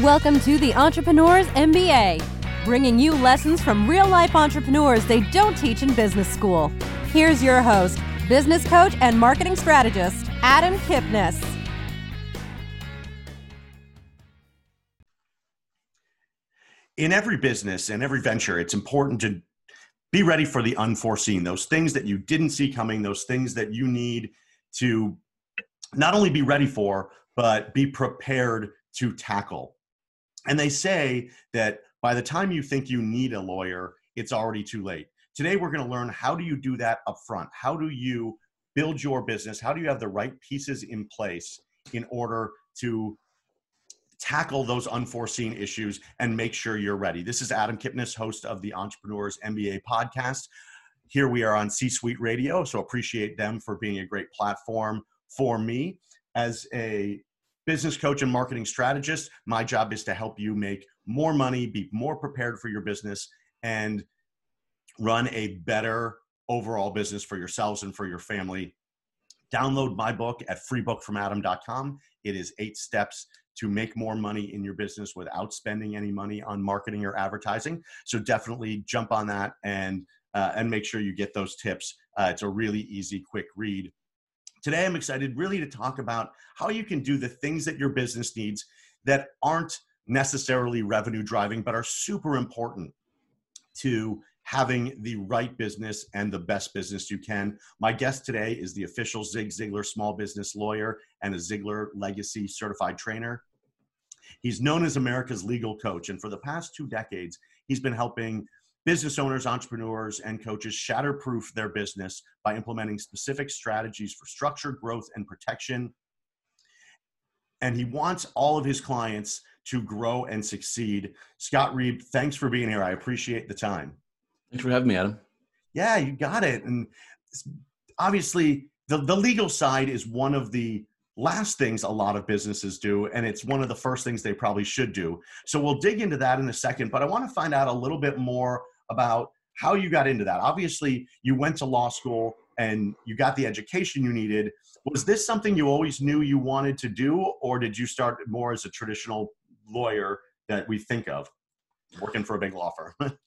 Welcome to the Entrepreneurs MBA, bringing you lessons from real life entrepreneurs they don't teach in business school. Here's your host, business coach and marketing strategist, Adam Kipnis. In every business and every venture, it's important to be ready for the unforeseen, those things that you didn't see coming, those things that you need to not only be ready for, but be prepared to tackle. And they say that by the time you think you need a lawyer, it's already too late. Today, we're going to learn how do you do that up front? How do you build your business? How do you have the right pieces in place in order to tackle those unforeseen issues and make sure you're ready? This is Adam Kipnis, host of the Entrepreneurs MBA podcast. Here we are on C Suite Radio, so appreciate them for being a great platform for me as a business coach and marketing strategist. My job is to help you make more money, be more prepared for your business, and run a better overall business for yourselves and for your family. Download my book at freebookfromadam.com. It is eight steps to make more money in your business without spending any money on marketing or advertising. So definitely jump on that and uh, and make sure you get those tips. Uh, it's a really easy, quick read. Today, I'm excited really to talk about how you can do the things that your business needs that aren't necessarily revenue driving, but are super important to having the right business and the best business you can. My guest today is the official Zig Ziglar small business lawyer and a Ziglar legacy certified trainer. He's known as America's legal coach, and for the past two decades, he's been helping business owners, entrepreneurs, and coaches shatterproof their business by implementing specific strategies for structured growth and protection. And he wants all of his clients to grow and succeed. Scott Reib, thanks for being here. I appreciate the time. Thanks for having me, Adam. Yeah, you got it. And obviously, the, the legal side is one of the last things a lot of businesses do and it's one of the first things they probably should do so we'll dig into that in a second but i want to find out a little bit more about how you got into that. Obviously, you went to law school and you got the education you needed. Was this something you always knew you wanted to do, or did you start more as a traditional lawyer that we think of, working for a big law firm?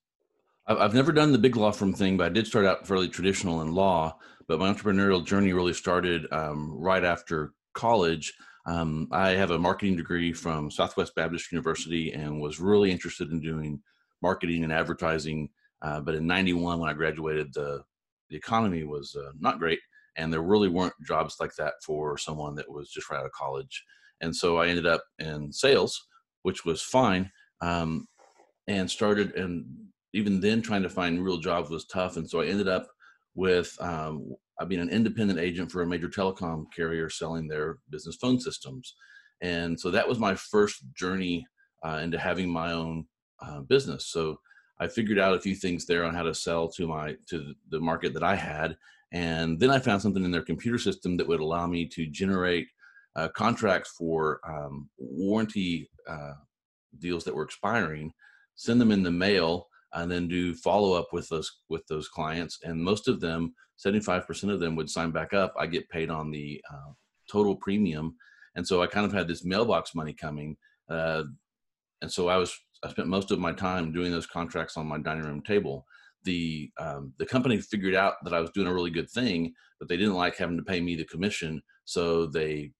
I've never done the big law firm thing, but I did start out fairly traditional in law. But my entrepreneurial journey really started um, right after college. Um, I have a marketing degree from Southwest Baptist University and was really interested in doing marketing and advertising. Uh, but in 91, when I graduated, the, the economy was uh, not great. And there really weren't jobs like that for someone that was just right out of college. And so I ended up in sales, which was fine. Um, and started, and even then, trying to find real jobs was tough. And so I ended up with um, been an independent agent for a major telecom carrier selling their business phone systems. And so that was my first journey uh, into having my own uh, business. So I figured out a few things there on how to sell to my to the market that I had, and then I found something in their computer system that would allow me to generate uh, contracts for um, warranty uh, deals that were expiring, send them in the mail, and then do follow up with those with those clients. And most of them, seventy five percent of them, would sign back up. I get paid on the uh, total premium, and so I kind of had this mailbox money coming. Uh, and so I was I spent most of my time doing those contracts on my dining room table. The um, the company figured out that I was doing a really good thing, but they didn't like having to pay me the commission, so they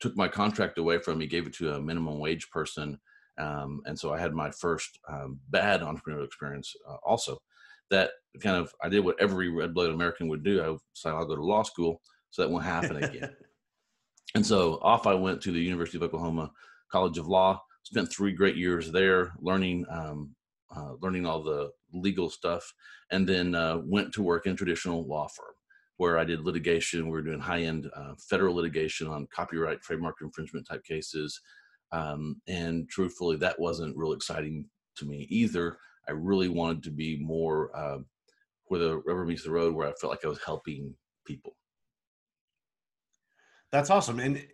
took my contract away from me, gave it to a minimum wage person, um, and so I had my first um, bad entrepreneurial experience. Uh, also, that kind of I did what every red-blooded American would do. I decided I'll go to law school, so that won't happen again. and so off I went to the University of Oklahoma College of Law spent three great years there learning um, uh, learning all the legal stuff and then uh, went to work in traditional law firm where i did litigation. We were doing high-end uh, federal litigation on copyright trademark infringement type cases. Um, and truthfully that wasn't real exciting to me either. I really wanted to be more uh, where the rubber meets the road where i felt like i was helping people. That's awesome. And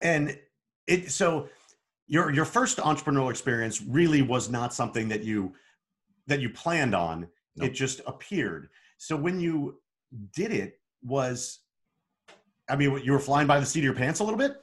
and it so your your first entrepreneurial experience really was not something that you that you planned on nope. it just appeared so when you did it was i mean you were flying by the seat of your pants a little bit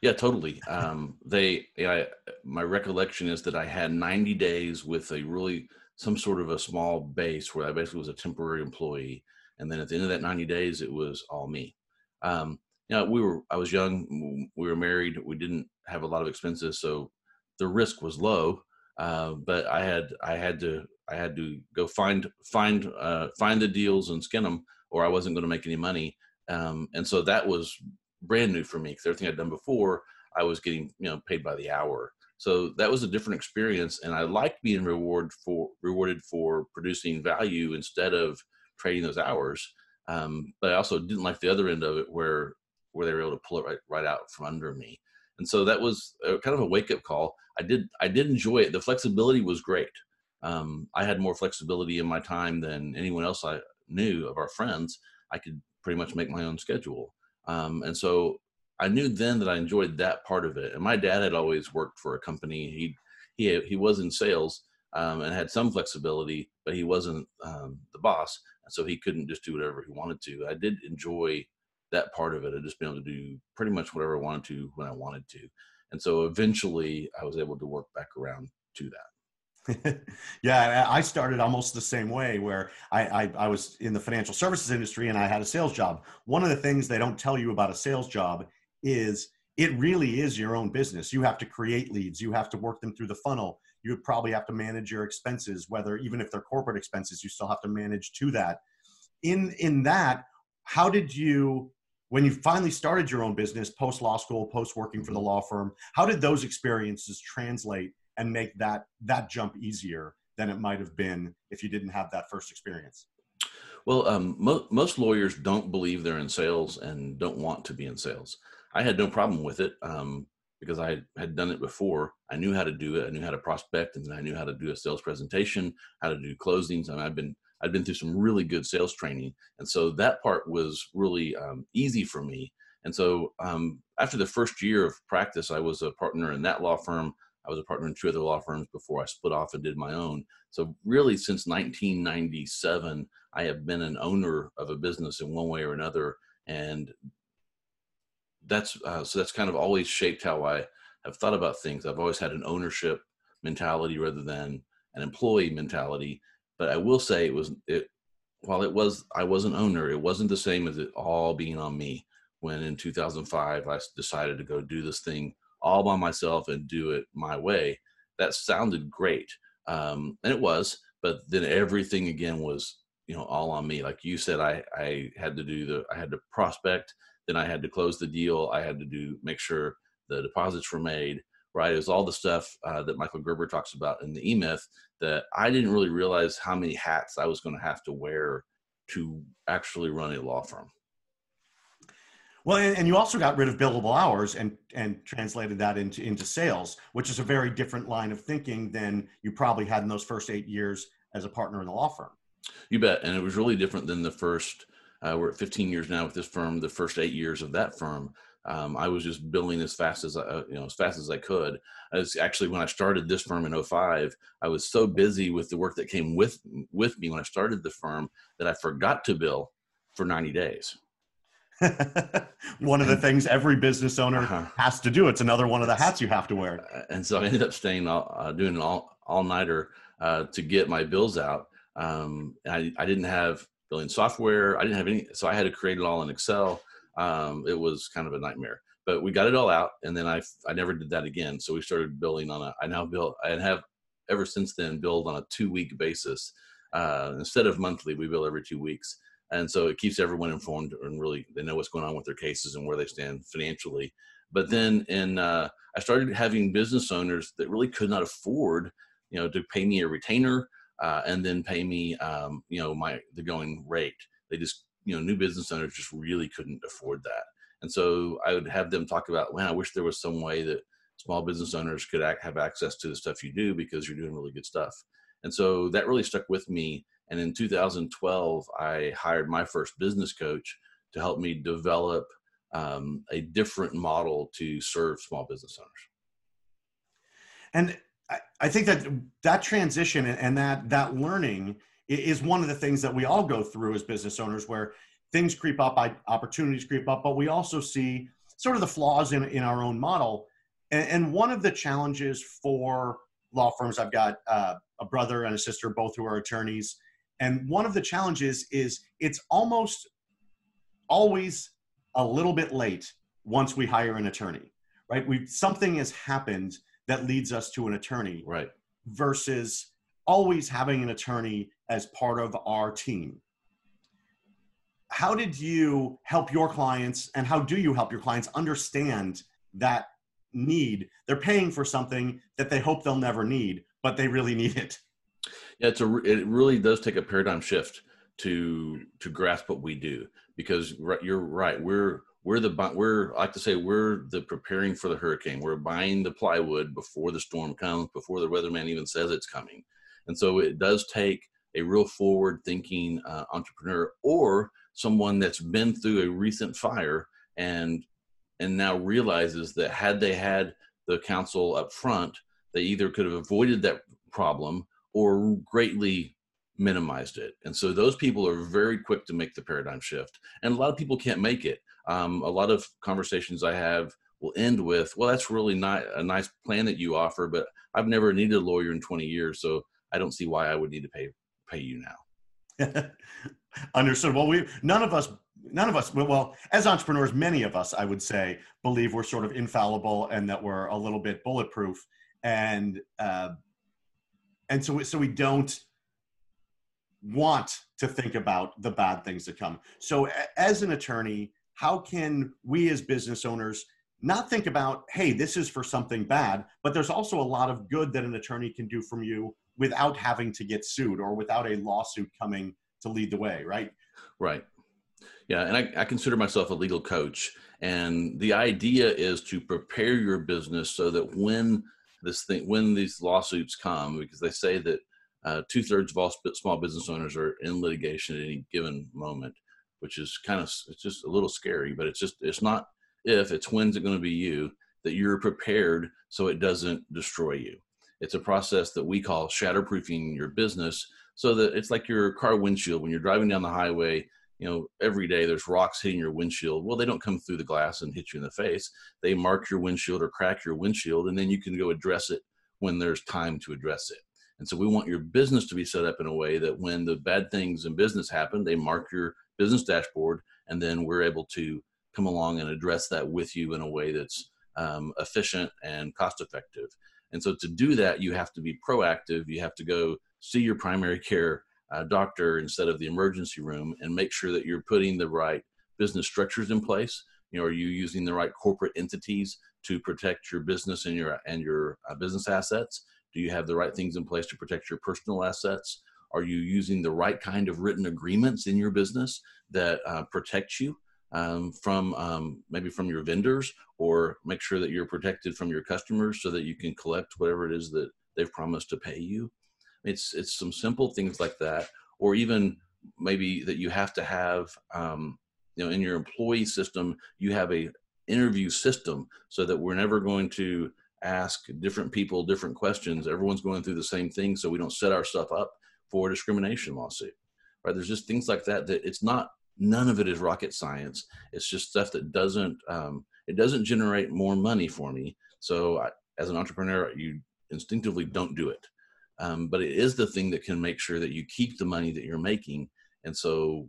Yeah, totally. Um, they, I, my recollection is that I had 90 days with a really some sort of a small base where I basically was a temporary employee, and then at the end of that 90 days, it was all me. Um, you know, we were I was young, we were married, we didn't have a lot of expenses, so the risk was low. Uh, but I had I had to I had to go find find uh, find the deals and skin them, or I wasn't going to make any money. Um, and so that was brand new for me because everything I'd done before, I was getting you know paid by the hour. So that was a different experience, and I liked being rewarded for rewarded for producing value instead of trading those hours. Um, but I also didn't like the other end of it where where they were able to pull it right right out from under me. And so that was a, kind of a wake up call. I did I did enjoy it. The flexibility was great. Um, I had more flexibility in my time than anyone else I knew of our friends. I could pretty much make my own schedule. Um, and so I knew then that I enjoyed that part of it. And my dad had always worked for a company. He he he was in sales um, and had some flexibility, but he wasn't um, the boss, so he couldn't just do whatever he wanted to. I did enjoy that part of it. I just been able to do pretty much whatever I wanted to when I wanted to, and so eventually I was able to work back around to that. yeah, I started almost the same way where I, I, I, was in the financial services industry and I had a sales job. One of the things they don't tell you about a sales job is it really is your own business. You have to create leads, you have to work them through the funnel. You probably have to manage your expenses, whether even if they're corporate expenses, you still have to manage to that. In in that, how did you when you finally started your own business post law school, post working for the law firm, how did those experiences translate and make that that jump easier than it might have been if you didn't have that first experience? Well, um, mo- most lawyers don't believe they're in sales and don't want to be in sales. I had no problem with it um, because I had done it before. I knew how to do it. I knew how to prospect, and I knew how to do a sales presentation, how to do closings, and I've been I'd been through some really good sales training, and so that part was really um, easy for me. And so um, after the first year of practice, I was a partner in that law firm. I was a partner in two other law firms before I split off and did my own. So really, since 1997, I have been an owner of a business in one way or another, and that's uh, so that's kind of always shaped how I have thought about things. I've always had an ownership mentality rather than an employee mentality. But I will say it was it while it was I was an owner, it wasn't the same as it all being on me. When in 2005 I decided to go do this thing all by myself and do it my way, that sounded great, um, and it was. But then everything again was you know all on me. Like you said, I I had to do the I had to prospect then I had to close the deal. I had to do make sure the deposits were made. Right, it was all the stuff uh, that Michael Gerber talks about in the E Myth that I didn't really realize how many hats I was going to have to wear to actually run a law firm. Well, and, you also got rid of billable hours and and translated that into into sales, which is a very different line of thinking than you probably had in those first eight years as a partner in the law firm. You bet, and it was really different than the first uh, we're at 15 years now with this firm. The first eight years of that firm, um, I was just building as fast as I, uh, you know, as fast as I could. As actually when I started this firm in 05, I was so busy with the work that came with with me when I started the firm that I forgot to bill for 90 days. one of the things every business owner uh-huh. has to do. It's another one of the hats you have to wear. Uh, and so I ended up staying all, uh, doing an all all nighter uh, to get my bills out. Um, I, I didn't have billing software. I didn't have any, so I had to create it all in Excel. Um, it was kind of a nightmare, but we got it all out, and then I I never did that again. So we started building on a. I now build. I have ever since then build on a two week basis uh, instead of monthly. We build every two weeks, and so it keeps everyone informed and really they know what's going on with their cases and where they stand financially. But then in uh, I started having business owners that really could not afford, you know, to pay me a retainer uh, and then pay me, um, you know, my the going rate. They just, you know, new business owners just really couldn't afford that. And so I would have them talk about, man, I wish there was some way that small business owners could act, have access to the stuff you do because you're doing really good stuff. And so that really stuck with me. And in 2012, I hired my first business coach to help me develop um, a different model to serve small business owners. And I, think that that transition and that that learning is one of the things that we all go through as business owners, where things creep up, opportunities creep up, but we also see sort of the flaws in, in our own model. And, and one of the challenges for law firms, I've got uh, a brother and a sister, both who are attorneys. And one of the challenges is it's almost always a little bit late once we hire an attorney, right? We something has happened that leads us to an attorney, right? Versus always having an attorney as part of our team. How did you help your clients, and how do you help your clients understand that need? They're paying for something that they hope they'll never need, but they really need it. Yeah, it's a it really does take a paradigm shift to to grasp what we do because you're right. We're we're the we're I like to say we're the preparing for the hurricane. We're buying the plywood before the storm comes, before the weatherman even says it's coming, and so it does take a real forward thinking uh, entrepreneur or someone that's been through a recent fire and and now realizes that had they had the counsel up front, they either could have avoided that problem or greatly minimized it. And so those people are very quick to make the paradigm shift. And a lot of people can't make it. Um, a lot of conversations I have will end with, well, that's really not a nice plan that you offer, but I've never needed a lawyer in 20 years. So I don't see why I would need to pay, pay you now. Understood. Well, we, none of us, none of us, well, as entrepreneurs, many of us, I would say, believe we're sort of infallible and that we're a little bit bulletproof. And, uh, and so, so we don't want to think about the bad things that come. So, as an attorney, how can we as business owners not think about, hey, this is for something bad, but there's also a lot of good that an attorney can do from you without having to get sued or without a lawsuit coming to lead the way, right? Right. Yeah, and I, I, consider myself a legal coach, and the idea is to prepare your business so that when this thing, when these lawsuits come, because they say that uh, two thirds of all small business owners are in litigation at any given moment, which is kind of it's just a little scary. But it's just it's not if it's when's it going to be you that you're prepared so it doesn't destroy you. It's a process that we call shatterproofing your business, so that it's like your car windshield when you're driving down the highway. You know, every day there's rocks hitting your windshield. Well, they don't come through the glass and hit you in the face. They mark your windshield or crack your windshield, and then you can go address it when there's time to address it. And so we want your business to be set up in a way that when the bad things in business happen, they mark your business dashboard, and then we're able to come along and address that with you in a way that's um, efficient and cost effective. And so to do that, you have to be proactive. You have to go see your primary care uh, doctor instead of the emergency room and make sure that you're putting the right business structures in place. You know, are you using the right corporate entities to protect your business and your and your uh, business assets? Do you have the right things in place to protect your personal assets? Are you using the right kind of written agreements in your business that uh, protect you um, from um, maybe from your vendors, or make sure that you're protected from your customers so that you can collect whatever it is that they've promised to pay you? It's it's some simple things like that, or even maybe that you have to have um, you know in your employee system you have a interview system so that we're never going to ask different people different questions. Everyone's going through the same thing, so we don't set ourselves up for a discrimination lawsuit. Right? There's just things like that that it's not. None of it is rocket science. It's just stuff that doesn't. Um, it doesn't generate more money for me. So I, as an entrepreneur, you instinctively don't do it. Um, but it is the thing that can make sure that you keep the money that you're making. And so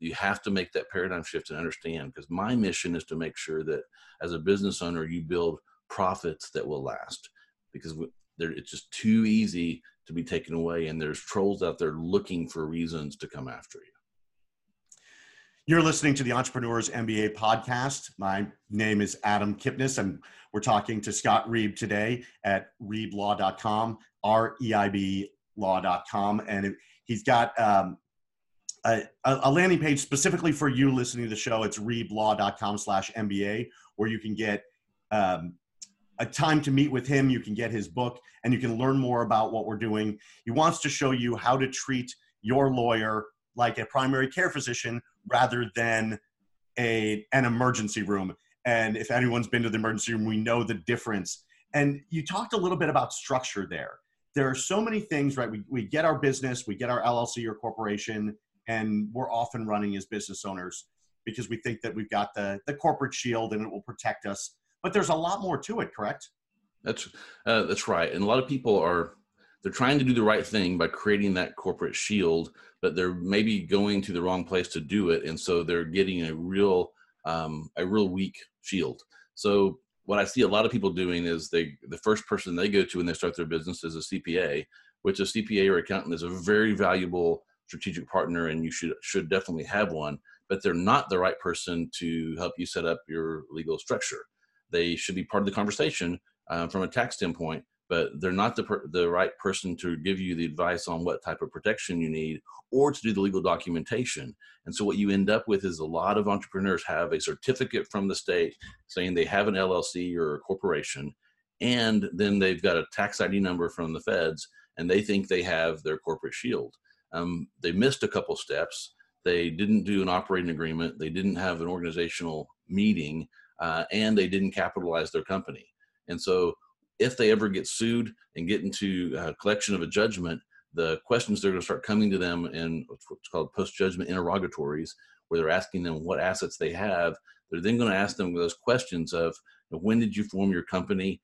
you have to make that paradigm shift and understand because my mission is to make sure that as a business owner, you build profits that will last because it's just too easy to be taken away and there's trolls out there looking for reasons to come after you you're listening to the entrepreneurs mba podcast my name is adam kipnis and we're talking to scott Reib today at reiblaw.com r-e-i-b law.com and he's got um, a, a, landing page specifically for you listening to the show it's reiblaw.com slash mba where you can get um, a time to meet with him. You can get his book and you can learn more about what we're doing. He wants to show you how to treat your lawyer like a primary care physician rather than a, an emergency room. And if anyone's been to the emergency room, we know the difference. And you talked a little bit about structure there. There are so many things, right? We, we get our business, we get our LLC or corporation, and we're often running as business owners. because we think that we've got the the corporate shield and it will protect us. But there's a lot more to it, correct? That's uh, that's right, and a lot of people are they're trying to do the right thing by creating that corporate shield, but they're maybe going to the wrong place to do it, and so they're getting a real um, a real weak shield. So what I see a lot of people doing is they the first person they go to when they start their business is a CPA, which a CPA or accountant is a very valuable strategic partner, and you should should definitely have one. But they're not the right person to help you set up your legal structure. They should be part of the conversation uh, from a tax standpoint, but they're not the, per- the right person to give you the advice on what type of protection you need or to do the legal documentation. And so what you end up with is a lot of entrepreneurs have a certificate from the state saying they have an LLC or a corporation, and then they've got a tax ID number from the feds, and they think they have their corporate shield. Um, they missed a couple steps. They didn't do an operating agreement. They didn't have an organizational meeting, uh, and they didn't capitalize their company. And so if they ever get sued and get into a collection of a judgment, the questions they're going to start coming to them in what's called post-judgment interrogatories, where they're asking them what assets they have. They're then going to ask them those questions of when did you form your company?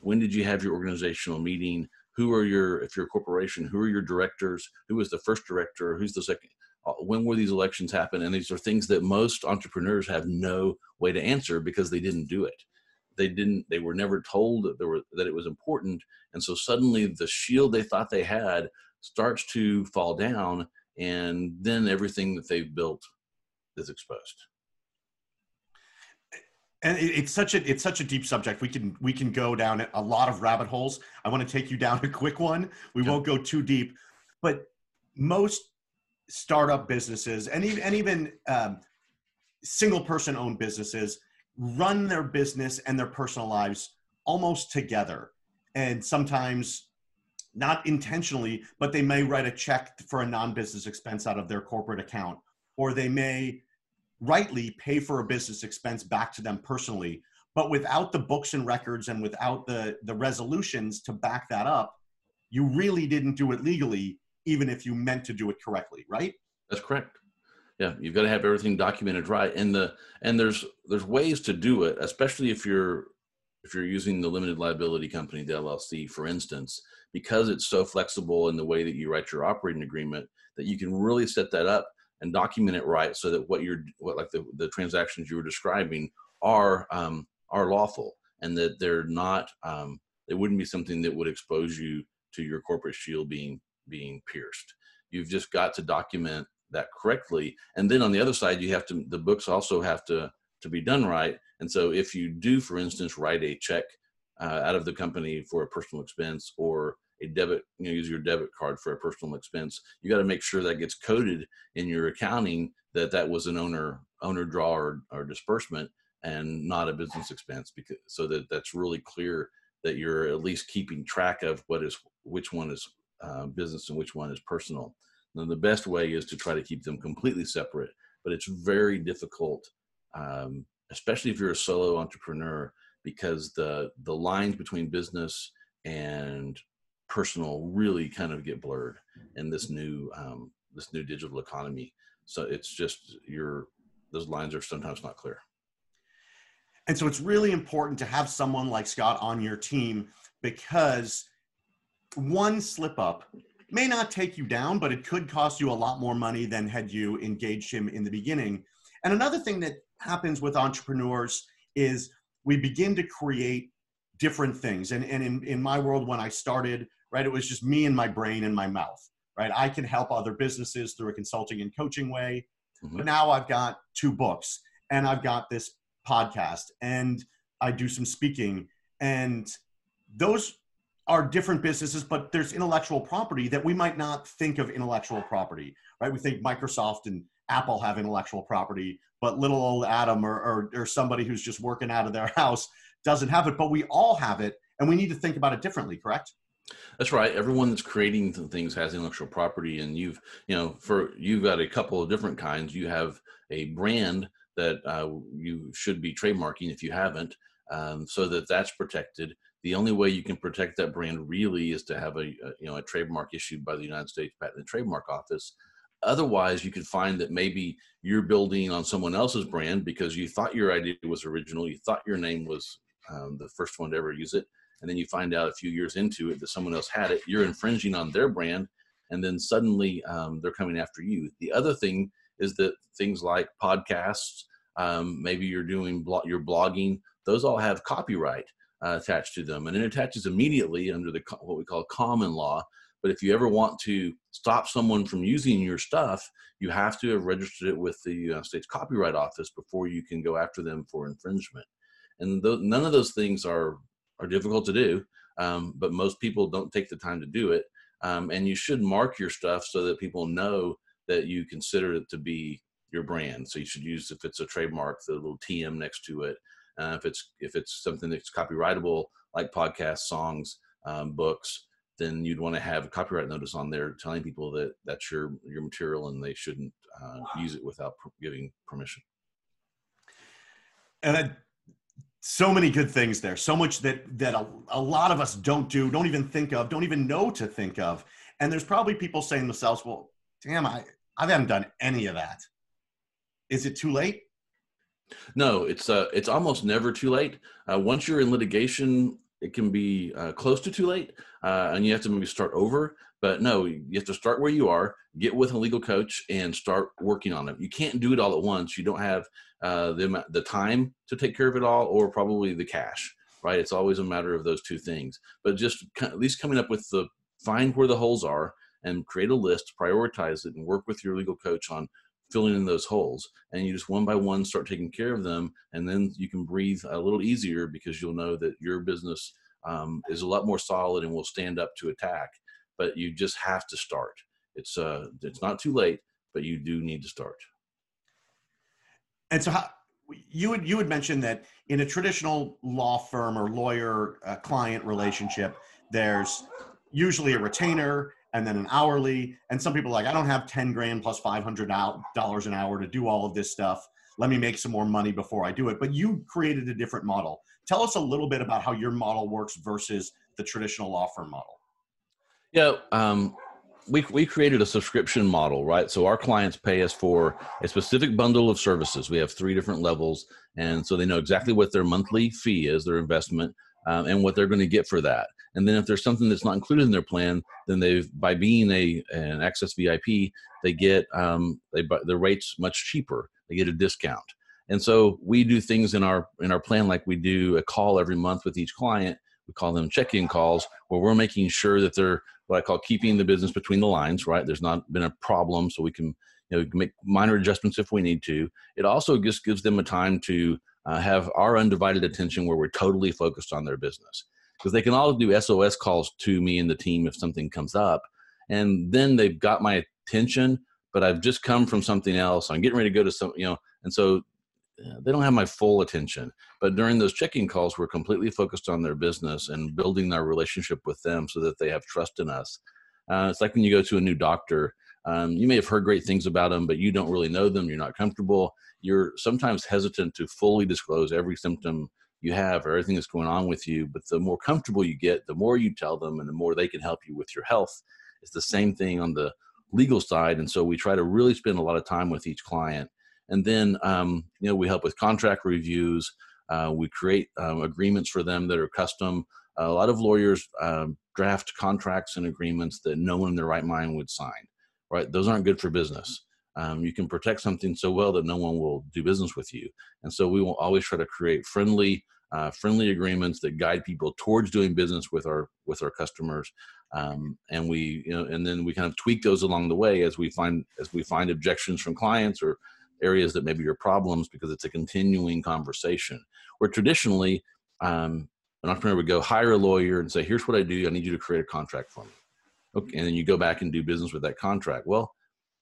When did you have your organizational meeting? Who are your, if you're a corporation, who are your directors? Who was the first director? Who's the second? Uh, when were these elections happen? And these are things that most entrepreneurs have no way to answer because they didn't do it they didn't they were never told that there were that it was important. And so suddenly the shield they thought they had starts to fall down and then everything that they've built is exposed. And it's such a it's such a deep subject. We can we can go down a lot of rabbit holes. I want to take you down a quick one. We won't go too deep but most startup businesses and even, and even um, single person owned businesses run their business and their personal lives almost together. And sometimes not intentionally, but they may write a check for a non business expense out of their corporate account, or they may rightly pay for a business expense back to them personally. But without the books and records and without the, the resolutions to back that up, you really didn't do it legally, even if you meant to do it correctly, right? That's correct yeah you've got to have everything documented right and the and there's there's ways to do it especially if you're if you're using the limited liability company the llc for instance because it's so flexible in the way that you write your operating agreement that you can really set that up and document it right so that what you're what like the, the transactions you were describing are um, are lawful and that they're not um, it wouldn't be something that would expose you to your corporate shield being being pierced. You've just got to document that correctly. And then on the other side you have to the books also have to to be done right. And so if you do for instance write a check uh, out of the company for a personal expense or a debit you know use your debit card for a personal expense you got to make sure that gets coded in your accounting that that was an owner owner draw or, or disbursement and not a business expense because so that that's really clear that you're at least keeping track of what is which one is uh, business and which one is personal then the best way is to try to keep them completely separate. But it's very difficult, um, especially if you're a solo entrepreneur, because the the lines between business and personal really kind of get blurred in this new um, this new digital economy. So it's just your those lines are sometimes not clear. And so it's really important to have someone like Scott on your team because one slip up may not take you down, but it could cost you a lot more money than had you engaged him in the beginning. And another thing that happens with entrepreneurs is we begin to create different things. And, and in, in my world, when I started, right, it was just me and my brain and my mouth, right? I can help other businesses through a consulting and coaching way. Mm-hmm. But now I've got two books and I've got this podcast and I do some speaking. And those are different businesses, but there's intellectual property that we might not think of intellectual property, right? We think Microsoft and Apple have intellectual property, but little old Adam or, or, or somebody who's just working out of their house doesn't have it, but we all have it, and we need to think about it differently, correct? That's right. Everyone that's creating things has intellectual property, and you've, you know, for you've got a couple of different kinds. You have a brand that uh, you should be trademarking if you haven't, um, so that that's protected the only way you can protect that brand really is to have a, a, you know a trademark issued by the United States Patent and Trademark Office. Otherwise, you could find that maybe you're building on someone else's brand because you thought your idea was original, you thought your name was um, the first one to ever use it, and then you find out a few years into it that someone else had it. You're infringing on their brand, and then suddenly um, they're coming after you. The other thing is that things like podcasts, um, maybe you're doing blog, you're blogging, those all have copyright uh, attached to them, and it attaches immediately under the what we call common law. But if you ever want to stop someone from using your stuff, you have to have registered it with the United States Copyright Office before you can go after them for infringement. And th- none of those things are are difficult to do, um, but most people don't take the time to do it. Um, and you should mark your stuff so that people know that you consider it to be your brand. So you should use if it's a trademark, the little TM next to it. Uh, if it's if it's something that's copyrightable, like podcasts, songs, um, books, then you'd want to have a copyright notice on there telling people that that's your your material and they shouldn't uh, use it without giving permission. And I, so many good things there. So much that that a, a lot of us don't do, don't even think of, don't even know to think of. And there's probably people saying themselves, "Well, damn, I I haven't done any of that. Is it too late? No, it's uh, it's almost never too late. Uh, once you're in litigation, it can be uh, close to too late, uh, and you have to maybe start over. But no, you have to start where you are, get with a legal coach, and start working on it. You can't do it all at once. You don't have uh, the the time to take care of it all, or probably the cash. Right? It's always a matter of those two things. But just at least coming up with the find where the holes are and create a list, prioritize it, and work with your legal coach on filling in those holes and you just one by one start taking care of them and then you can breathe a little easier because you'll know that your business um, is a lot more solid and will stand up to attack. But you just have to start. It's uh it's not too late but you do need to start. And so how you would you would mention that in a traditional law firm or lawyer uh, client relationship there's usually a retainer and then an hourly. And some people like, I don't have 10 grand plus $500 an hour to do all of this stuff. Let me make some more money before I do it. But you created a different model. Tell us a little bit about how your model works versus the traditional law firm model. Yeah, um, we, we created a subscription model, right? So our clients pay us for a specific bundle of services. We have three different levels, and so they know exactly what their monthly fee is, their investment, um, and what they're going to get for that. And then if there's something that's not included in their plan, then they've by being a an access VIP, they get um, they the rates much cheaper. They get a discount. And so we do things in our in our plan like we do a call every month with each client. We call them check-in calls where we're making sure that they're what I call keeping the business between the lines, right? There's not been a problem so we can you know make minor adjustments if we need to. It also just gives them a time to uh, have our undivided attention where we're totally focused on their business because they can all do SOS calls to me and the team if something comes up. And then they've got my attention, but I've just come from something else. I'm getting ready to go to some, you know, and so they don't have my full attention. But during those checking calls, we're completely focused on their business and building our relationship with them so that they have trust in us. Uh, it's like when you go to a new doctor. Um, you may have heard great things about them, but you don't really know them. You're not comfortable. You're sometimes hesitant to fully disclose every symptom you have or everything that's going on with you. But the more comfortable you get, the more you tell them and the more they can help you with your health. It's the same thing on the legal side. And so we try to really spend a lot of time with each client. And then, um, you know, we help with contract reviews. Uh, we create um, agreements for them that are custom. a lot of lawyers um, draft contracts and agreements that no one in their right mind would sign, right? Those aren't good for business um, you can protect something so well that no one will do business with you. And so we will always try to create friendly, uh, friendly agreements that guide people towards doing business with our with our customers. Um, and we, you know, and then we kind of tweak those along the way as we find as we find objections from clients or areas that maybe are problems because it's a continuing conversation. Where traditionally, um, an entrepreneur would go hire a lawyer and say, "Here's what I do. I need you to create a contract for me." Okay, and then you go back and do business with that contract. Well,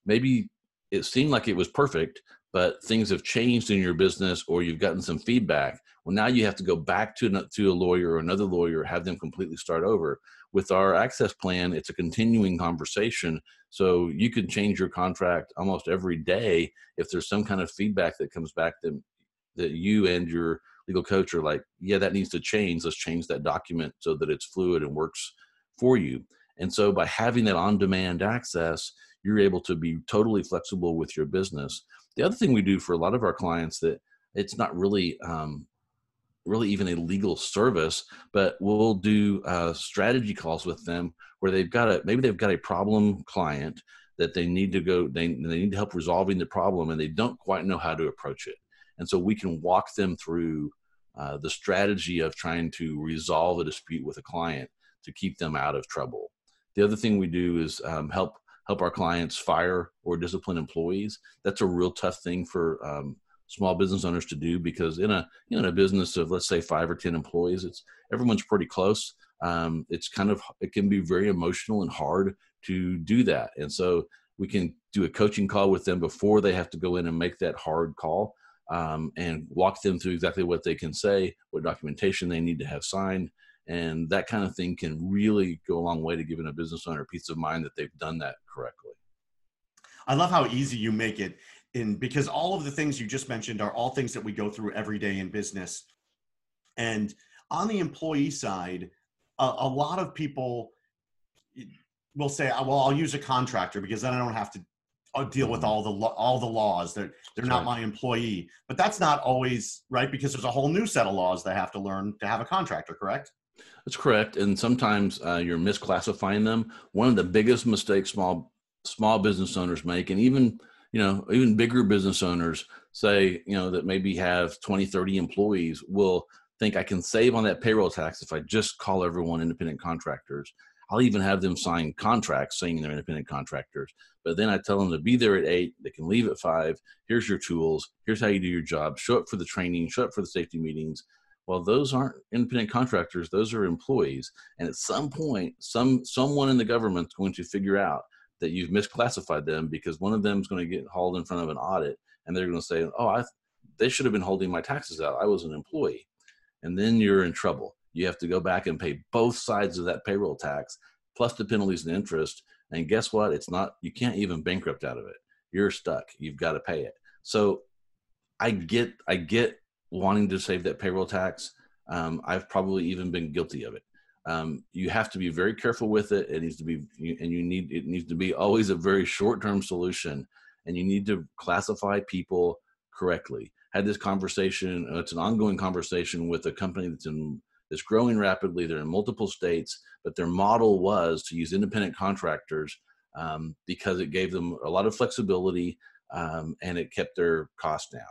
maybe it seemed like it was perfect, but things have changed in your business or you've gotten some feedback. Well, now you have to go back to, to a lawyer or another lawyer, have them completely start over. With our access plan, it's a continuing conversation. So you can change your contract almost every day if there's some kind of feedback that comes back that, that you and your legal coach are like, yeah, that needs to change. Let's change that document so that it's fluid and works for you. And so by having that on demand access, you're able to be totally flexible with your business. The other thing we do for a lot of our clients that it's not really um, really even a legal service, but we'll do uh, strategy calls with them where they've got a maybe they've got a problem client that they need to go they, they need help resolving the problem and they don't quite know how to approach it and so we can walk them through uh, the strategy of trying to resolve a dispute with a client to keep them out of trouble the other thing we do is um, help help our clients fire or discipline employees that's a real tough thing for um, small business owners to do because in a you know in a business of let's say five or ten employees it's everyone's pretty close. Um, it's kind of it can be very emotional and hard to do that. And so we can do a coaching call with them before they have to go in and make that hard call um, and walk them through exactly what they can say what documentation they need to have signed and that kind of thing can really go a long way to giving a business owner peace of mind that they've done that correctly. I love how easy you make it in because all of the things you just mentioned are all things that we go through every day in business. And on the employee side a, a lot of people will say well i'll use a contractor because then i don't have to uh, deal with all the all the laws. They're they're not my employee. But that's not always right? Because there's a whole new set of laws they have to learn to have a contractor correct? That's correct. And sometimes uh, you're misclassifying them. One of the biggest mistakes small small business owners make and even you know even bigger business owners say you know that maybe have 20 30 employees will think i can save on that payroll tax if i just call everyone independent contractors i'll even have them sign contracts saying they're independent contractors but then i tell them to be there at eight they can leave at five here's your tools here's how you do your job show up for the training show up for the safety meetings well those aren't independent contractors those are employees and at some point some someone in the government's going to figure out that you've misclassified them because one of them is going to get hauled in front of an audit and they're going to say, "Oh, I they should have been holding my taxes out. I was an employee." And then you're in trouble. You have to go back and pay both sides of that payroll tax plus the penalties and interest. And guess what? It's not you can't even bankrupt out of it. You're stuck. You've got to pay it. So I get I get wanting to save that payroll tax. Um, I've probably even been guilty of it um, you have to be very careful with it. It needs to be, and you need it needs to be always a very short term solution, and you need to classify people correctly. Had this conversation. Uh, it's an ongoing conversation with a company that's in that's growing rapidly. They're in multiple states, but their model was to use independent contractors um, because it gave them a lot of flexibility um, and it kept their costs down.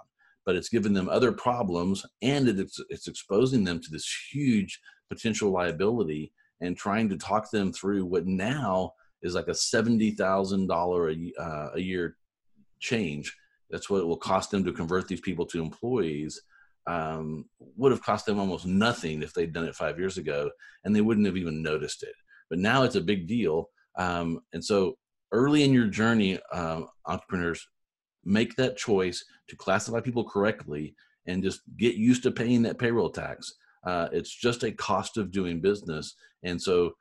But it's given them other problems, and it's it's exposing them to this huge potential liability and trying to talk them through what now is like a seventy thousand dollar uh, a year change. That's what it will cost them to convert these people to employees. Um, would have cost them almost nothing if they'd done it five years ago, and they wouldn't have even noticed it. But now it's a big deal, um, and so early in your journey, uh, entrepreneurs make that choice to classify people correctly and just get used to paying that payroll tax uh, it's just a cost of doing business. And so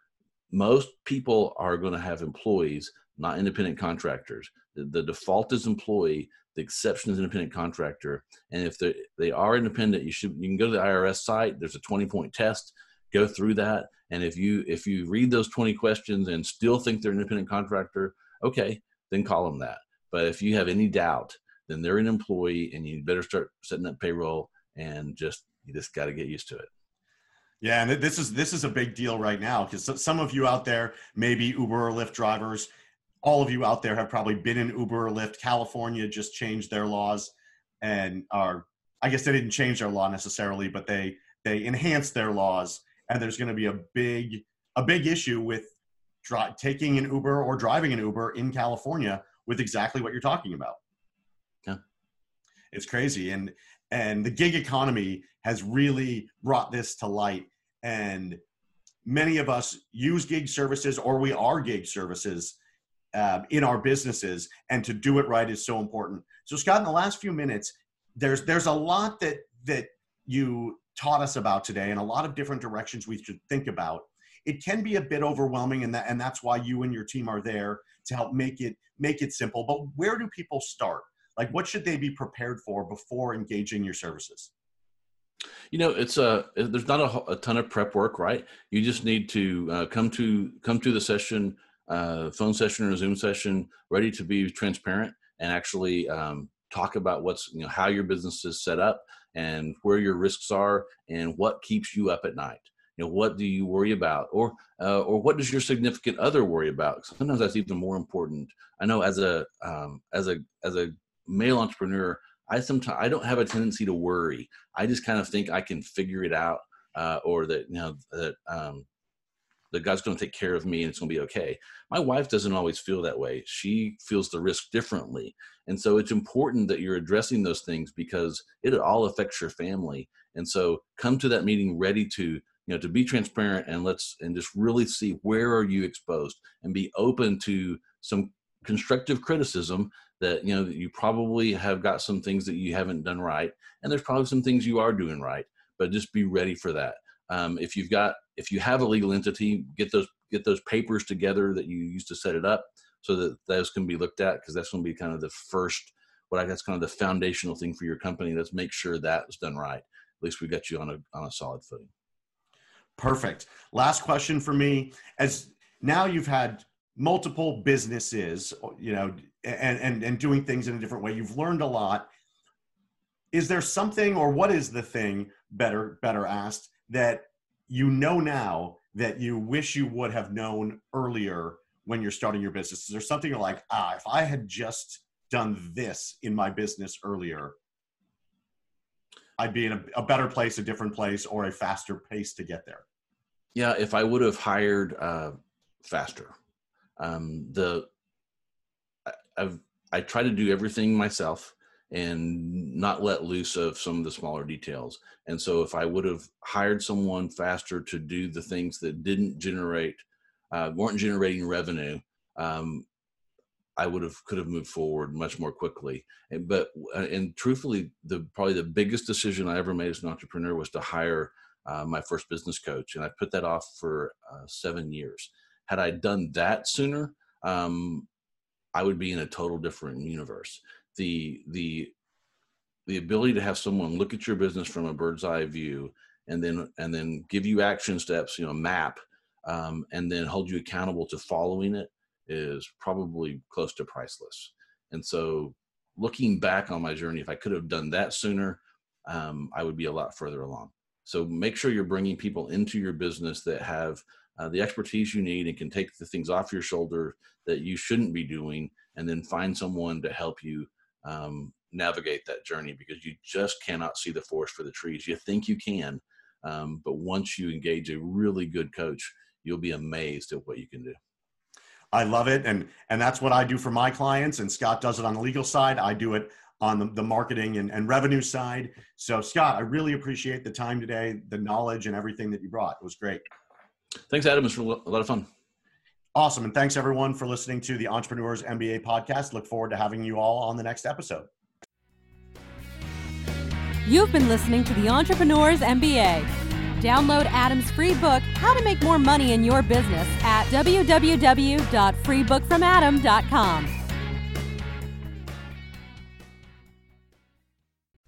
most people are going to have employees, not independent contractors. The, the, default is employee. The exception is independent contractor. And if they, they are independent, you should you can go to the IRS site. There's a 20 point test. Go through that. And if you if you read those 20 questions and still think they're an independent contractor, okay, then call them that. But if you have any doubt, then they're an employee, and you better start setting up payroll and just you just got to get used to it. Yeah, and this is this is a big deal right now because some of you out there, maybe Uber or Lyft drivers, all of you out there have probably been in Uber or Lyft. California just changed their laws, and are I guess they didn't change their law necessarily, but they they enhanced their laws, and there's going to be a big a big issue with dri- taking an Uber or driving an Uber in California with exactly what you're talking about. Yeah, it's crazy, and and the gig economy has really brought this to light and many of us use gig services or we are gig services uh, in our businesses and to do it right is so important. So scott in the last few minutes there's there's a lot that that you taught us about today and a lot of different directions we should think about. It can be a bit overwhelming and that and that's why you and your team are there to help make it make it simple. But where do people start? Like what should they be prepared for before engaging your services? You know it's a there's not a, a ton of prep work right? You just need to uh, come to come to the session uh, phone session or Zoom session ready to be transparent and actually um, talk about what's you know how your business is set up and where your risks are and what keeps you up at night. You know what do you worry about? Or uh, or what does your significant other worry about? Sometimes that's even more important. I know as a um, as a as a male entrepreneur i sometimes i don't have a tendency to worry. I just kind of think i can figure it out uh, or that you know that um, that God's going to take care of me and it's going to be okay. My wife doesn't always feel that way. She feels the risk differently. And so it's important that you're addressing those things because it all affects your family. And so come to that meeting ready to, you know, to be transparent and let's, and just really see where are you exposed and be open to some constructive criticism that, you know, that you probably have got some things that you haven't done right. And there's probably some things you are doing right, but just be ready for that. Um, if you've got if you have a legal entity, get those get those papers together that you used to set it up, so that those can be looked at because that's going to be kind of the first what I guess kind of the foundational thing for your company. Let's make sure that's done right. At least we got you on a on a solid footing. Perfect. Last question for me. As now you've had multiple businesses, you know, and and and doing things in a different way. You've learned a lot. Is there something, or what is the thing? Better better asked that you know now that you wish you would have known earlier when you're starting your business? Is there something you're like, ah, if I had just done this in my business earlier, I'd be in a, a better place, a different place, or a faster pace to get there? Yeah, if I would have hired uh, faster, um, the I, I've I try to do everything myself and not let loose of some of the smaller details. And so, if I would have hired someone faster to do the things that didn't generate, uh, weren't generating revenue, um, I would have could have moved forward much more quickly. And, but uh, and truthfully, the probably the biggest decision I ever made as an entrepreneur was to hire uh, my first business coach, and I put that off for uh, seven years. Had I done that sooner, um, I would be in a total different universe the the the ability to have someone look at your business from a bird's eye view and then and then give you action steps you know map um, and then hold you accountable to following it is probably close to priceless. And so looking back on my journey if i could have done that sooner um, i would be a lot further along. So make sure you're bringing people into your business that have uh, the expertise you need and can take the things off your shoulder that you shouldn't be doing and then find someone to help you um, navigate that journey because you just cannot see the forest for the trees. You think you can, um, but once you engage a really good coach, you'll be amazed at what you can do. I love it, and and that's what I do for my clients. And Scott does it on the legal side. I do it on the, the marketing and, and revenue side. So Scott, I really appreciate the time today, the knowledge, and everything that you brought. It was great. Thanks, Adam. It was a lot of fun. Awesome. And thanks everyone for listening to the Entrepreneurs MBA podcast. Look forward to having you all on the next episode. You've been listening to the Entrepreneurs MBA. Download Adam's free book, How to Make More Money in Your Business, at www.freebookfromadam.com.